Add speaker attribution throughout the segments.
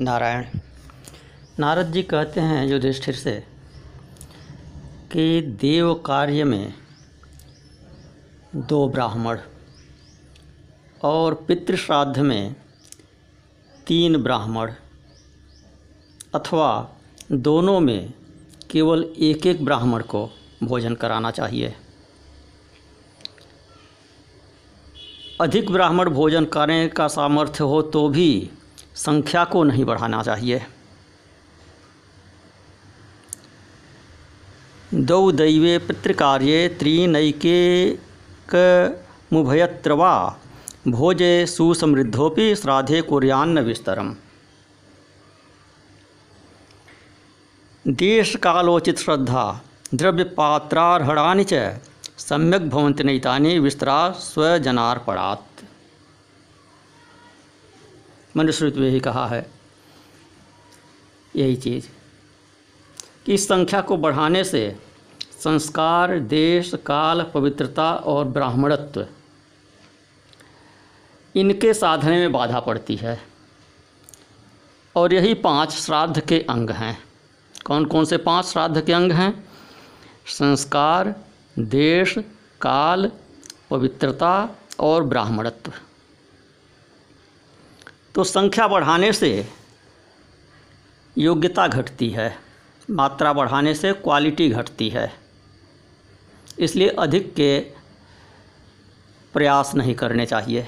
Speaker 1: नारायण। नारद जी कहते हैं युधिष्ठिर से कि देव कार्य में दो ब्राह्मण और पितृश्राद्ध में तीन ब्राह्मण अथवा दोनों में केवल एक एक ब्राह्मण को भोजन कराना चाहिए। अधिक ब्राह्मण भोजन करने का सामर्थ्य हो तो भी संख्या को नहीं बढ़ाना चाहिए। दौ दैवे पितृकार्ये त्रीनैके मुभयत्र वा भोजे सुसमृद्धोपि श्राद्धे कुर्यान्न विस्तरम। देश कालोचित श्रद्धा द्रव्य पात्रार्हणानि च सम्यक भवन्ति नैतानि विस्तरा स्वजनार्पणात्। मनुस्मृति में ही कहा है। यही चीज़। कि इस संख्या को बढ़ाने से संस्कार, देश, काल, पवित्रता और ब्राह्मणत्व, इनके साधने में बाधा पड़ती है। और यही पाँच श्राद्ध के अंग हैं। कौन कौन से पाँच श्राद्ध के अंग हैं? संस्कार, देश, काल, पवित्रता और ब्राह्मणत्व। तो संख्या बढ़ाने से योग्यता घटती है, मात्रा बढ़ाने से क्वालिटी घटती है। इसलिए अधिक के प्रयास नहीं करने चाहिए।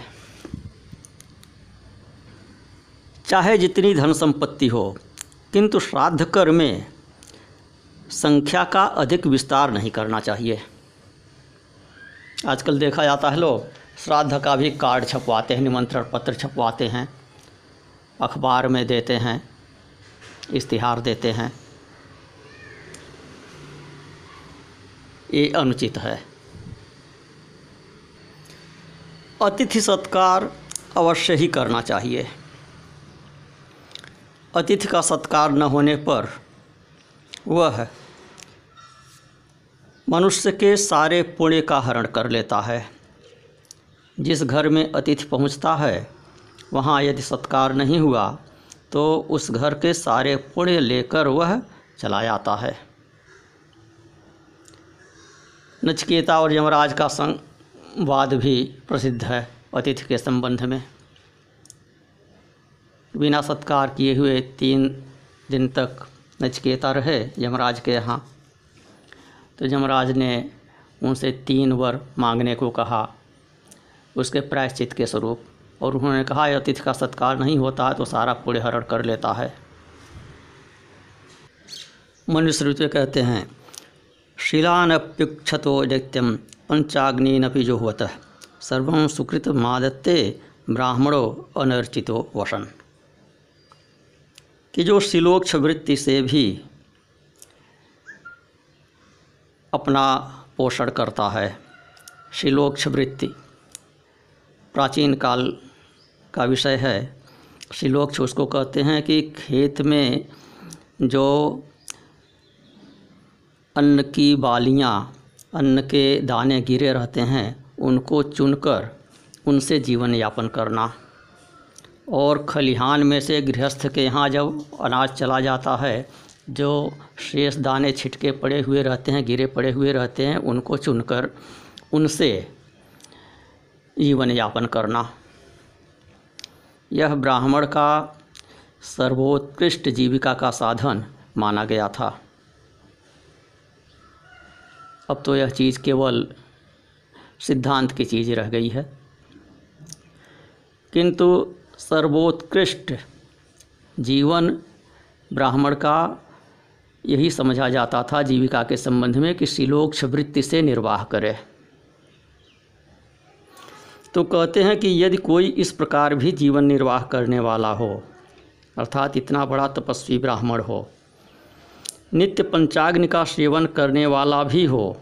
Speaker 1: चाहे जितनी धन संपत्ति हो, किंतु श्राद्ध कर में संख्या का अधिक विस्तार नहीं करना चाहिए। आजकल देखा जाता है लोग, श्राद्ध का भी कार्ड छपवाते हैं, निमंत्रण पत्र छपवाते हैं। अखबार में देते हैं, इश्तिहार देते हैं। ये अनुचित है। अतिथि सत्कार अवश्य ही करना चाहिए। अतिथि का सत्कार न होने पर वह मनुष्य के सारे पुण्य का हरण कर लेता है। जिस घर में अतिथि पहुँचता है वहाँ यदि सत्कार नहीं हुआ तो उस घर के सारे पुण्य लेकर वह चला जाता है। नचकेता और यमराज का संवाद भी प्रसिद्ध है अतिथि के संबंध में। बिना सत्कार किए हुए तीन दिन तक नचकेता रहे यमराज के यहाँ। तो यमराज ने उनसे तीन वर मांगने को कहा, उसके प्रायश्चित के स्वरूप। और उन्होंने कहा अतिथि का सत्कार नहीं होता है तो सारा पुण्य हरण कर लेता है। मनुस्मृति कहते हैं, शिलानप्युक्षतो दैत्यम पंचाग्निनपि जुह्वत, सर्व सुकृत मादत्ते ब्राह्मणो अनर्चितो वसन कि जो शिलोक्ष वृत्ति से भी अपना पोषण करता है शिलोक्ष वृत्ति प्राचीन काल का विषय है। शिलोक्ष उसको कहते हैं कि खेत में जो अन्न की बालियाँ, अन्न के दाने गिरे रहते हैं, उनको चुनकर उनसे जीवन यापन करना। और खलिहान में से गृहस्थ के यहाँ जब अनाज चला जाता है, जो शेष दाने छिटके पड़े हुए रहते हैं, गिरे पड़े हुए रहते हैं, उनको चुनकर उनसे जीवन यापन करना। यह ब्राह्मण का सर्वोत्कृष्ट जीविका का साधन माना गया था। अब तो यह चीज़ केवल सिद्धांत की चीज़ रह गई है। किंतु सर्वोत्कृष्ट जीवन ब्राह्मण का यही समझा जाता था जीविका के संबंध में कि शिलोक्ष वृत्ति से निर्वाह करे। तो कहते हैं कि यदि कोई इस प्रकार भी जीवन निर्वाह करने वाला हो, अर्थात इतना बड़ा तपस्वी ब्राह्मण हो, नित्य पंचाग्नि का सेवन करने वाला भी हो,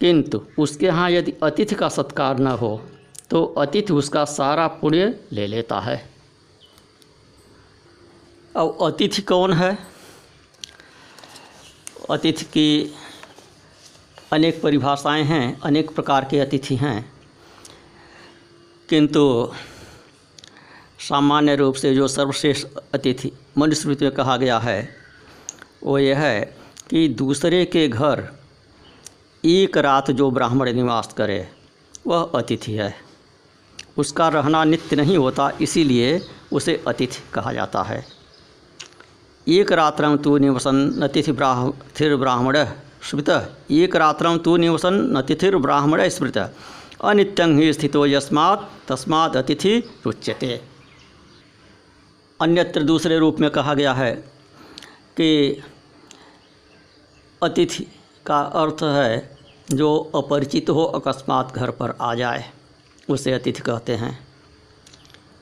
Speaker 1: किंतु उसके यहाँ यदि अतिथि का सत्कार न हो तो अतिथि उसका सारा पुण्य ले लेता है। अब अतिथि कौन है? अतिथि की अनेक परिभाषाएँ हैं, अनेक प्रकार के अतिथि हैं। किंतु सामान्य रूप से जो सर्वश्रेष्ठ अतिथि मनुस्मृति में कहा गया है, वो यह है कि दूसरे के घर एक रात जो ब्राह्मण निवास करे, वह अतिथि है। उसका रहना नित्य नहीं होता, इसीलिए उसे अतिथि कहा जाता है। एक रात्रम तु निवसन नतिथि ब्राह्थिर ब्राह्मण स्मृत एक रात्रम तु निवसन नतिथिर ब्राह्मण स्मृत। अनित्यं ही स्थितो यस्मात्, तस्मात् अतिथि रुच्यते अन्यत्र दूसरे रूप में कहा गया है कि अतिथि का अर्थ है जो अपरिचित हो अकस्मात घर पर आ जाए, उसे अतिथि कहते हैं।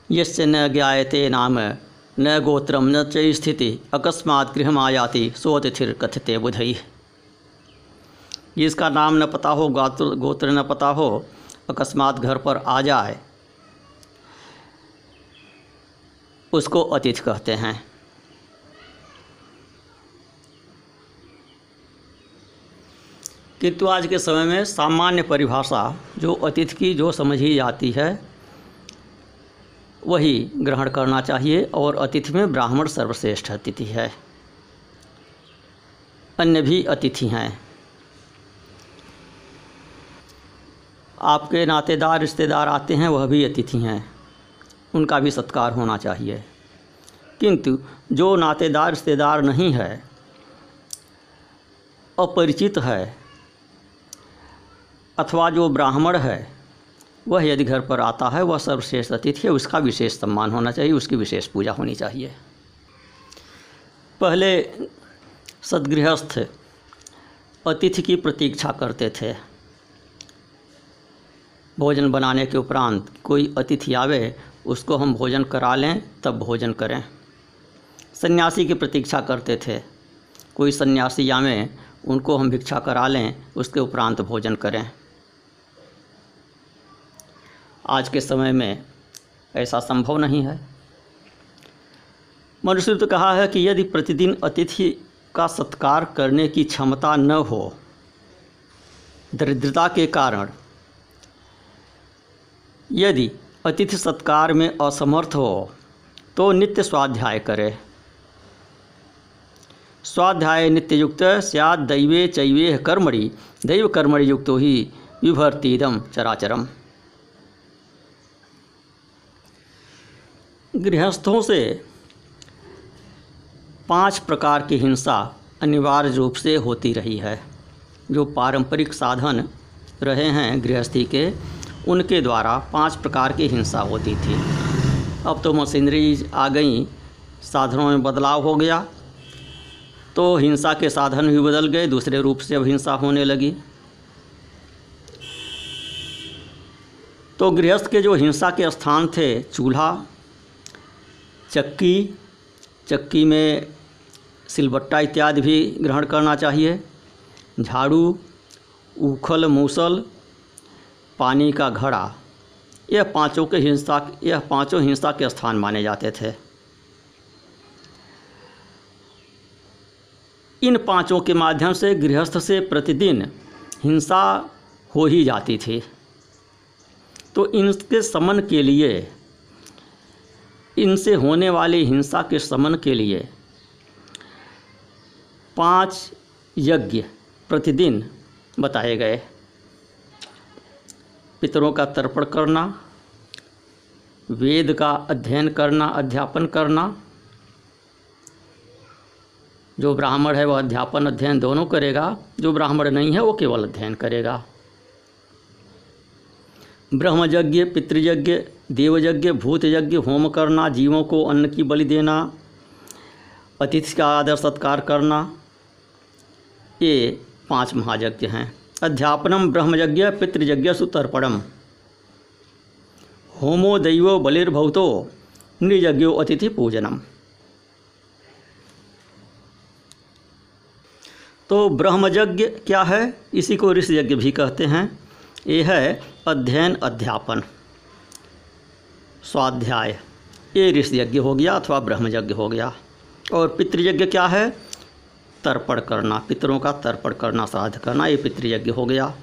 Speaker 1: यस्य न ज्ञायते नाम, न गोत्रम न च स्थिति अकस्मात गृह आयाति सो अतिथिर कथते बुधई जिसका नाम न पता हो, गात्र, गोत्र न पता हो, अकस्मात घर पर आ जाए। उसको अतिथि कहते हैं। किंतु आज के समय में सामान्य परिभाषा जो अतिथि की जो समझी जाती है, वही ग्रहण करना चाहिए और अतिथि में ब्राह्मण सर्वश्रेष्ठ अतिथि है। अन्य भी अतिथि हैं। आपके नातेदार, रिश्तेदार आते हैं, वह भी अतिथि हैं। उनका भी सत्कार होना चाहिए। किंतु जो नातेदार, रिश्तेदार नहीं है, अपरिचित है, अथवा जो ब्राह्मण है, वह यदि घर पर आता है, वह सर्वश्रेष्ठ अतिथि है, उसका विशेष सम्मान होना चाहिए, उसकी विशेष पूजा होनी चाहिए। पहले सदगृहस्थ अतिथि की प्रतीक्षा करते थे। भोजन बनाने के उपरांत कोई अतिथि आवे, उसको हम भोजन करा लें, तब भोजन करें। सन्यासी की प्रतीक्षा करते थे। कोई सन्यासी आवे, उनको हम भिक्षा करा लें, उसके उपरांत भोजन करें। आज के समय में ऐसा संभव नहीं है। मनुष्य तो कहा है कि यदि प्रतिदिन अतिथि का सत्कार करने की क्षमता न हो, दरिद्रता के कारण यदि अतिथि सत्कार में असमर्थ हो तो नित्य स्वाध्याय करे। स्वाध्याय नित्य युक्त सैद दैवे चैवे कर्मणि, दैव कर्मणि युक्तो ही विभर्तीदम चराचरम। गृहस्थों से पाँच प्रकार की हिंसा अनिवार्य रूप से होती रही है, जो पारंपरिक साधन रहे हैं गृहस्थी के। उनके द्वारा पाँच प्रकार की हिंसा होती थी। अब तो मशीनरी आ गई, साधनों में बदलाव हो गया। तो हिंसा के साधन भी बदल गए, दूसरे रूप से अब हिंसा होने लगी। तो गृहस्थ के जो हिंसा के स्थान थे, चूल्हा, चक्की चक्की में सिलबट्टा इत्यादि भी ग्रहण करना चाहिए, झाड़ू उखल मूसल पानी का घड़ा, यह पाँचों के हिंसा, यह पाँचों हिंसा के स्थान माने जाते थे। इन पाँचों के माध्यम से गृहस्थ से प्रतिदिन हिंसा हो ही जाती थी। तो इनके समन के लिए, इनसे होने वाली हिंसा के समन के लिए पाँच यज्ञ प्रतिदिन बताए गए। पितरों का तर्पण करना, वेद का अध्ययन करना, अध्यापन करना, जो ब्राह्मण है वह अध्यापन अध्ययन दोनों करेगा, जो ब्राह्मण नहीं है वो केवल अध्ययन करेगा। ब्रह्मयज्ञ, पितृयज्ञ, देवयज्ञ, भूतयज्ञ, होम करना, जीवों को अन्न की बलि देना, अतिथि का आदर सत्कार करना, ये पाँच महायज्ञ हैं। अध्यापनम ब्रह्मयज्ञ, पितृयज्ञ, सुतर्पणम। होमो दैव बलिर्भवतो नृयज्ञो अतिथि पूजनम तो ब्रह्मयज्ञ क्या है? इसी को ऋषि यज्ञ भी कहते हैं। ये है अध्ययन, अध्यापन। स्वाध्याय। ये ऋषि यज्ञ हो गया अथवा ब्रह्मयज्ञ हो गया। और पितृयज्ञ क्या है? तर्पण करना, पितरों का तर्पण करना श्राद्ध करना, ये पितृयज्ञ हो गया।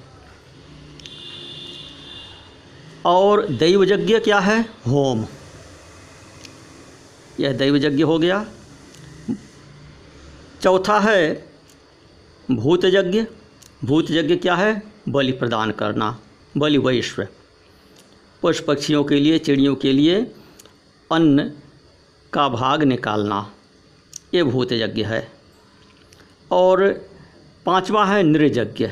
Speaker 1: और दैव यज्ञ क्या है? होम। यह दैव यज्ञ हो गया। चौथा है भूत यज्ञ भूत यज्ञ क्या है? बलि प्रदान करना, बलि वैश्व पशु पक्षियों के लिए, चिड़ियों के लिए अन्न का भाग निकालना, ये भूत यज्ञ है। और पांचवा है नृयज्ञ।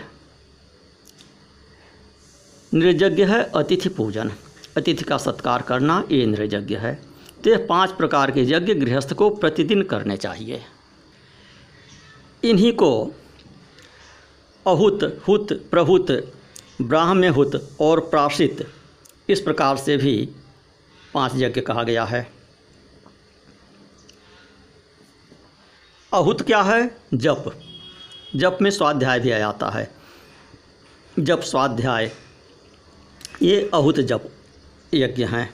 Speaker 1: नृयज्ञ है अतिथि पूजन। अतिथि का सत्कार करना ये नृयज्ञ है। तो ये पाँच प्रकार के यज्ञ गृहस्थ को प्रतिदिन करने चाहिए। इन्हीं को अहुत, हुत, प्रहुत, ब्राह्म्यहुत और प्राशित इस प्रकार से भी पाँच यज्ञ कहा गया है। अहुत क्या है? जप। जप में स्वाध्याय भी आ जाता है। जप स्वाध्याय। ये अहुत जप यज्ञ हैं।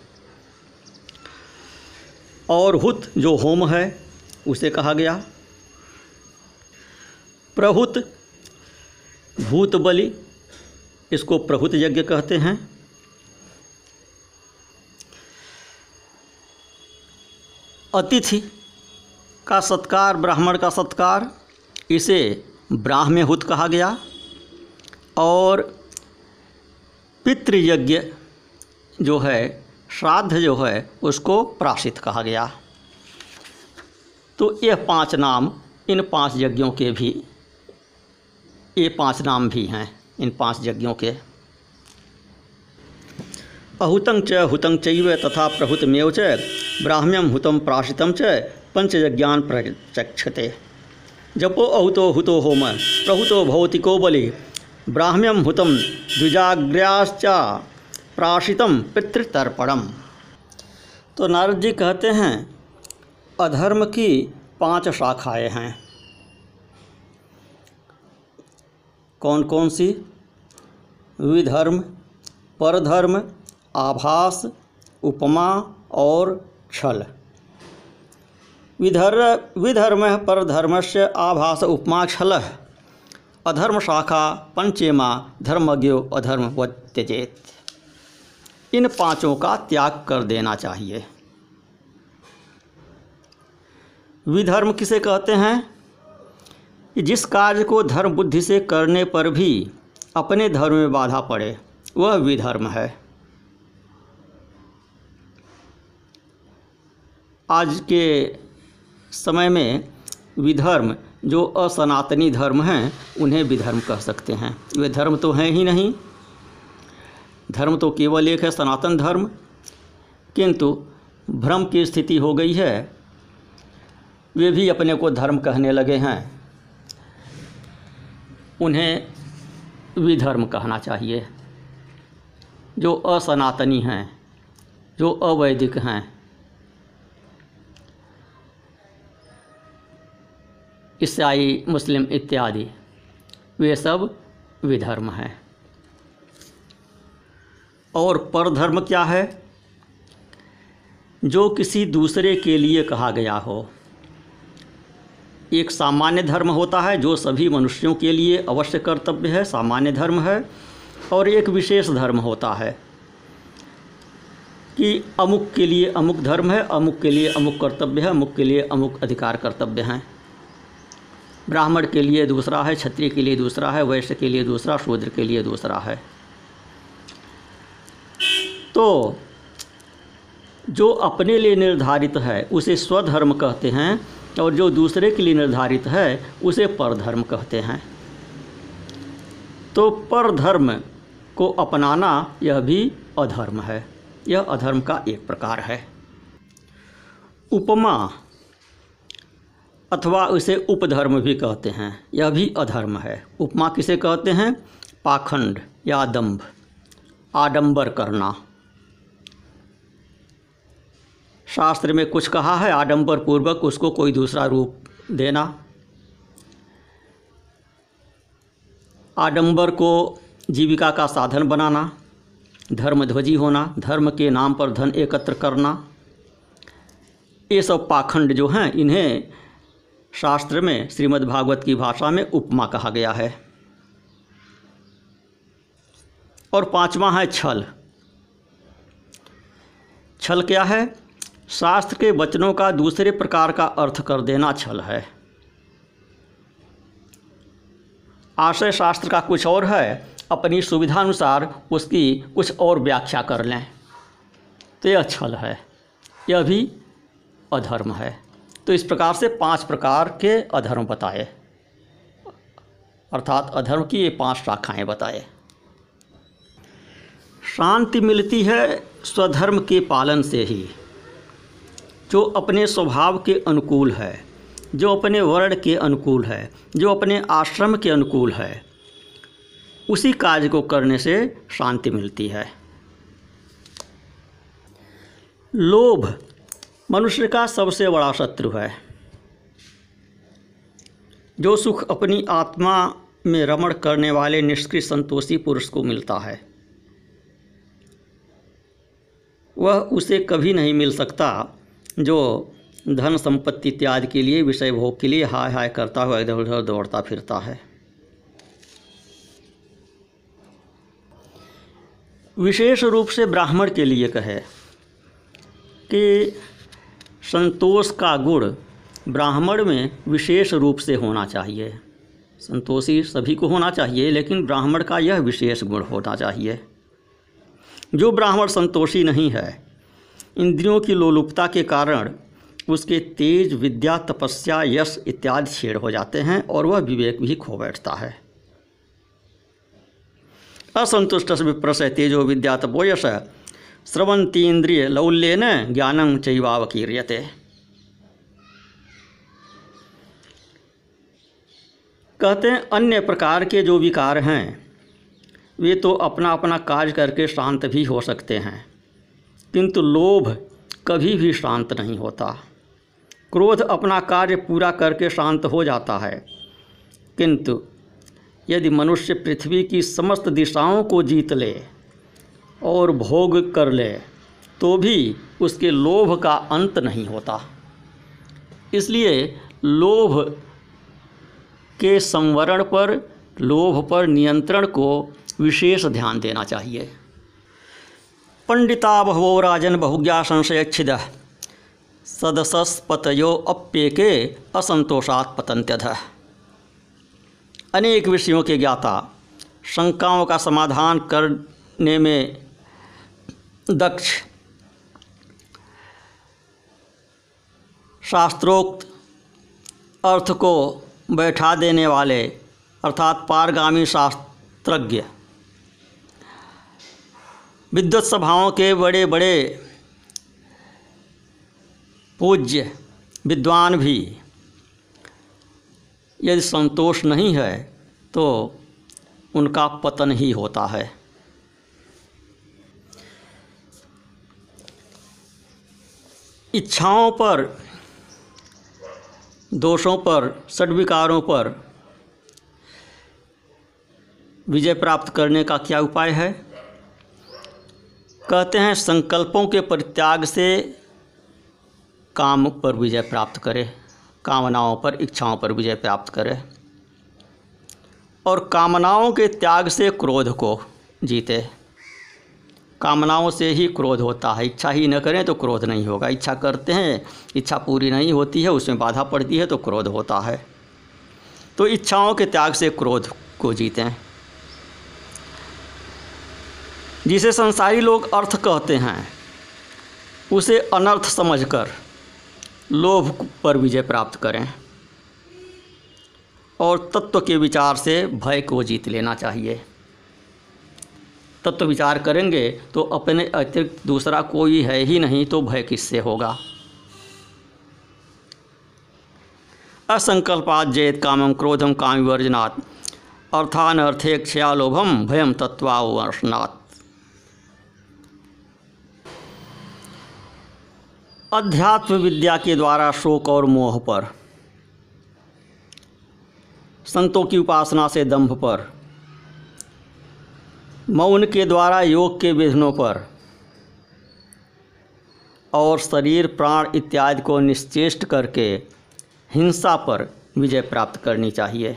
Speaker 1: और हुत जो होम है, उसे कहा गया। प्रहुत भूत बलि इसको प्रहुत यज्ञ कहते हैं। अतिथि का सत्कार, ब्राह्मण का सत्कार, इसे ब्राह्म्यहुत कहा गया। और पितृयज्ञ जो है, श्राद्ध जो है, उसको प्राशित कहा गया। तो यह पाँच नाम, इन पाँच यज्ञों के भी, ये पाँच नाम भी हैं, इन पाँच यज्ञों के। अहुतं च हुतं चैव तथा प्रहुतमेव च ब्राह्म्यम हुतं प्राशितं च पंचयज्ञान प्रचक्षते। जपो अहुतो हुतो होम, प्रहुतो भौतिको बलि ब्राह्म्यम हुतं द्विजाग्र्याश्च प्राशितम पितृतर्पणम। तो नारद जी कहते हैं, अधर्म की पाँच शाखाएँ हैं। कौन कौन सी? विधर्म, परधर्म आभास, उपमा और छल विधर्म विधर्म परधर्म से आभास, उपमा छल अधर्म शाखा, पंचेमा, धर्मज्ञो, अधर्म व त्यजेत। इन पाँचों का त्याग कर देना चाहिए। विधर्म किसे कहते हैं? जिस कार्य को धर्म बुद्धि से करने पर भी अपने धर्म में बाधा पड़े, वह विधर्म है। आज के समय में विधर्म, जो असनातनी धर्म हैं, उन्हें विधर्म कह सकते हैं। वे धर्म तो हैं ही नहीं। धर्म तो केवल एक है, सनातन धर्म। किंतु भ्रम की स्थिति हो गई है। वे भी अपने को धर्म कहने लगे हैं। उन्हें विधर्म कहना चाहिए। जो असनातनी हैं, जो अवैदिक हैं ईसाई, मुस्लिम इत्यादि। वे सब विधर्म हैं। और परधर्म क्या है? जो किसी दूसरे के लिए कहा गया हो। एक सामान्य धर्म होता है, जो सभी मनुष्यों के लिए अवश्य कर्तव्य है, सामान्य धर्म है, और एक विशेष धर्म होता है कि अमुक के लिए अमुक धर्म है, अमुक के लिए अमुक कर्तव्य है, अमुक के लिए अमुक अधिकार कर्तव्य हैं। ब्राह्मण के लिए दूसरा है, क्षत्रिय के लिए दूसरा है, वैश्य के लिए दूसरा, शूद्र के लिए दूसरा है। तो जो अपने लिए निर्धारित है, उसे स्वधर्म कहते हैं, और जो दूसरे के लिए निर्धारित है, उसे परधर्म कहते हैं। तो परधर्म को अपनाना, यह भी अधर्म है। यह अधर्म का एक प्रकार है। उपमा अथवा उसे उपधर्म भी कहते हैं। यह भी अधर्म है। उपमा किसे कहते हैं? पाखंड या दंभ। आडंबर करना। शास्त्र में कुछ कहा है आडंबर पूर्वक उसको कोई दूसरा रूप देना। आडंबर को जीविका का साधन बनाना, धर्मध्वजी होना, धर्म के नाम पर धन एकत्र करना। ये सब पाखंड जो हैं, इन्हें शास्त्र में श्रीमद् भागवत की भाषा में उपमा कहा गया है। और पांचवा है छल। छल क्या है? शास्त्र के वचनों का दूसरे प्रकार का अर्थ कर देना छल है। आशय शास्त्र का कुछ और है, अपनी सुविधानुसार उसकी कुछ और व्याख्या कर लें। तो यह छल है। यह भी अधर्म है। तो इस प्रकार से पाँच प्रकार के अधर्म बताए। अर्थात अधर्म की ये पाँच शाखाएँ बताए। शांति मिलती है स्वधर्म के पालन से ही, जो अपने स्वभाव के अनुकूल है, जो अपने वर्ण के अनुकूल है, जो अपने आश्रम के अनुकूल है, उसी कार्य को करने से शांति मिलती है। लोभ मनुष्य का सबसे बड़ा शत्रु है। जो सुख अपनी आत्मा में रमण करने वाले निष्क्रिय संतोषी पुरुष को मिलता है। वह उसे कभी नहीं मिल सकता जो धन संपत्ति इत्यादि के लिए, विषय भोग के लिए हाय हाय करता हुआ इधर उधर दौड़ता फिरता है। विशेष रूप से ब्राह्मण के लिए कहे कि संतोष का गुण ब्राह्मण में विशेष रूप से होना चाहिए। संतोषी सभी को होना चाहिए, लेकिन ब्राह्मण का यह विशेष गुण होना चाहिए। जो ब्राह्मण संतोषी नहीं है, इंद्रियों की लोलुपता के कारण उसके तेज विद्या, तपस्या, यश इत्यादि छेड़ हो जाते हैं और वह विवेक भी खो बैठता है। असंतुष्ट विप्रस तेजो विद्या, तपोयश स्रवंती इंद्रिय लौल्यन ज्ञानम चैवावकीर्यते। कहते हैं, अन्य प्रकार के जो विकार हैं, वे तो अपना अपना कार्य करके शांत भी हो सकते हैं, किंतु लोभ कभी भी शांत नहीं होता। क्रोध अपना कार्य पूरा करके शांत हो जाता है, किंतु यदि मनुष्य पृथ्वी की समस्त दिशाओं को जीत ले और भोग कर ले तो भी उसके लोभ का अंत नहीं होता। इसलिए लोभ के संवरण पर, लोभ पर नियंत्रण को विशेष ध्यान देना चाहिए। पंडिता बहवो राजन बहुज्ञा संशयच्छिद, सदसस्पतयो अप्येके असंतोषात् पतंत्यध अनेक विषयों के ज्ञाता, शंकाओं का समाधान करने में दक्ष। शास्त्रोक्त अर्थ को बैठा देने वाले, अर्थात पारगामी शास्त्रज्ञ। विद्वत सभाओं के बड़े बड़े पूज्य, विद्वान भी, यदि संतोष नहीं है तो उनका पतन ही होता है। इच्छाओं पर, दोषों पर सद्विकारों पर विजय प्राप्त करने का क्या उपाय है? कहते हैं, संकल्पों के परित्याग से काम पर विजय प्राप्त करे, कामनाओं पर, इच्छाओं पर विजय प्राप्त करें और कामनाओं के त्याग से क्रोध को जीते। कामनाओं से ही क्रोध होता है। इच्छा ही न करें तो क्रोध नहीं होगा। इच्छा करते हैं, इच्छा पूरी नहीं होती है, उसमें बाधा पड़ती है तो क्रोध होता है। तो इच्छाओं के त्याग से क्रोध को जीतें जिसे संसारी लोग अर्थ कहते हैं, उसे अनर्थ समझकर लोभ पर विजय प्राप्त करें और तत्व के विचार से भय को जीत लेना चाहिए। तत्व विचार करेंगे तो अपने अतिरिक्त दूसरा कोई है ही नहीं तो भय किससे होगा? असंकल्पात जयत कामम क्रोधम काम विवर्जनात् अर्थान अर्थे क्षयालोभम भयम तत्वावर्षनात् अध्यात्म विद्या के द्वारा शोक और मोह पर, संतों की उपासना से दंभ पर मौन के द्वारा योग के विघ्नों पर और शरीर, प्राण इत्यादि को निश्चेष्ट करके हिंसा पर विजय प्राप्त करनी चाहिए।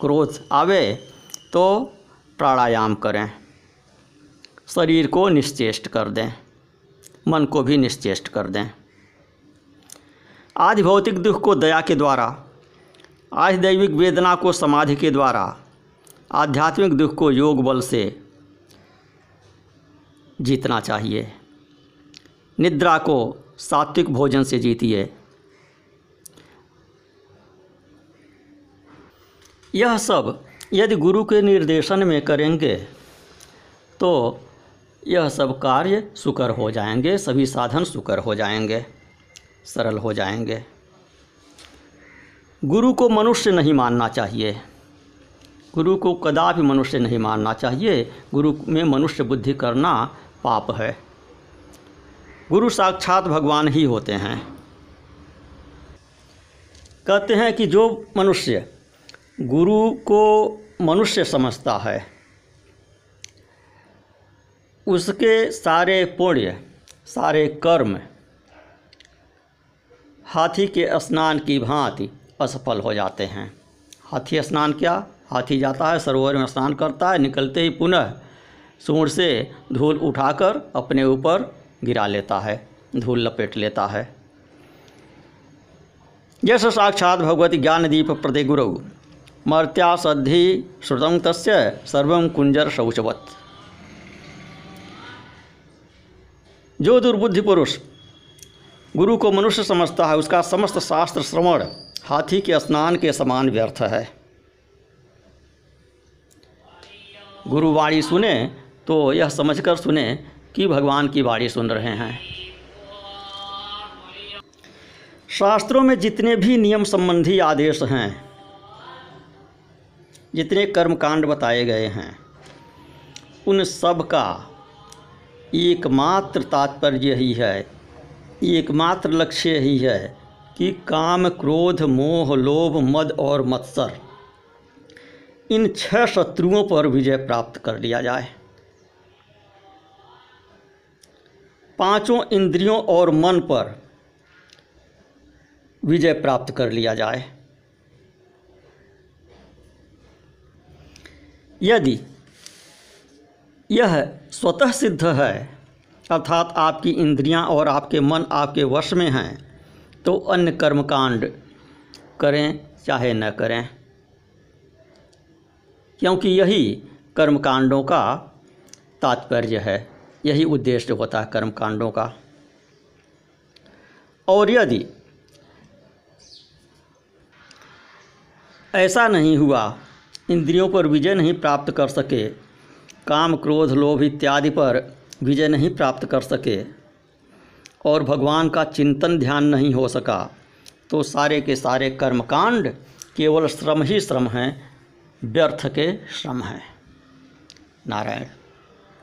Speaker 1: क्रोध आवे तो प्राणायाम करें। शरीर को निश्चेष्ट कर दें, मन को भी निश्चेष्ट कर दें। आदि भौतिक दुख को दया के द्वारा आज दैविक वेदना को समाधि के द्वारा आध्यात्मिक दुख को योग बल से जीतना चाहिए। निद्रा को सात्विक भोजन से जीतिए। यह सब यदि गुरु के निर्देशन में करेंगे तो यह सब कार्य सुकर हो जाएँगे, सभी साधन सुकर हो जाएँगे, सरल हो जाएँगे। गुरु को मनुष्य नहीं मानना चाहिए। गुरु को कदापि मनुष्य नहीं मानना चाहिए। गुरु में मनुष्य बुद्धि करना पाप है। गुरु साक्षात भगवान ही होते हैं। कहते हैं कि जो मनुष्य गुरु को मनुष्य समझता है, उसके सारे पुण्य, सारे कर्म, हाथी के स्नान की भांति असफल हो जाते हैं। हाथी स्नान क्या? हाथी जाता है, सरोवर में स्नान करता है, निकलते ही पुनः सूंड से धूल उठाकर अपने ऊपर गिरा लेता है, धूल लपेट लेता है। यश साक्षात भगवती ज्ञानदीप प्रति गुरु। मर्त्या सद्धि श्रुतम तस्य सर्वम कुंजर शौचवत। जो दुर्बुद्धि पुरुष गुरु को मनुष्य समझता है, उसका समस्त शास्त्र श्रवण हाथी के स्नान के समान व्यर्थ है। गुरुवाणी सुने तो यह समझकर सुने कि भगवान की वाणी सुन रहे हैं। शास्त्रों में जितने भी नियम संबंधी आदेश हैं, जितने कर्मकांड बताए गए हैं, उन सब का एकमात्र तात्पर्य यही है, एकमात्र लक्ष्य यही है कि काम, क्रोध, मोह, लोभ, मद और मत्सर इन छह शत्रुओं पर विजय प्राप्त कर लिया जाए। पाँचों इंद्रियों और मन पर विजय प्राप्त कर लिया जाए। यदि यह स्वतः सिद्ध है, अर्थात आपकी इंद्रियाँ और आपके मन आपके वश में हैं तो अन्य कर्मकांड करें चाहे न करें। क्योंकि यही कर्मकांडों का तात्पर्य है, यही उद्देश्य होता है कर्मकांडों का। और यदि ऐसा नहीं हुआ, इंद्रियों पर विजय नहीं प्राप्त कर सके, काम, क्रोध, लोभ इत्यादि पर विजय नहीं प्राप्त कर सके, और भगवान का चिंतन ध्यान नहीं हो सका तो सारे के सारे कर्मकांड केवल श्रम ही श्रम हैं व्यर्थ के श्रम हैं। नारायण।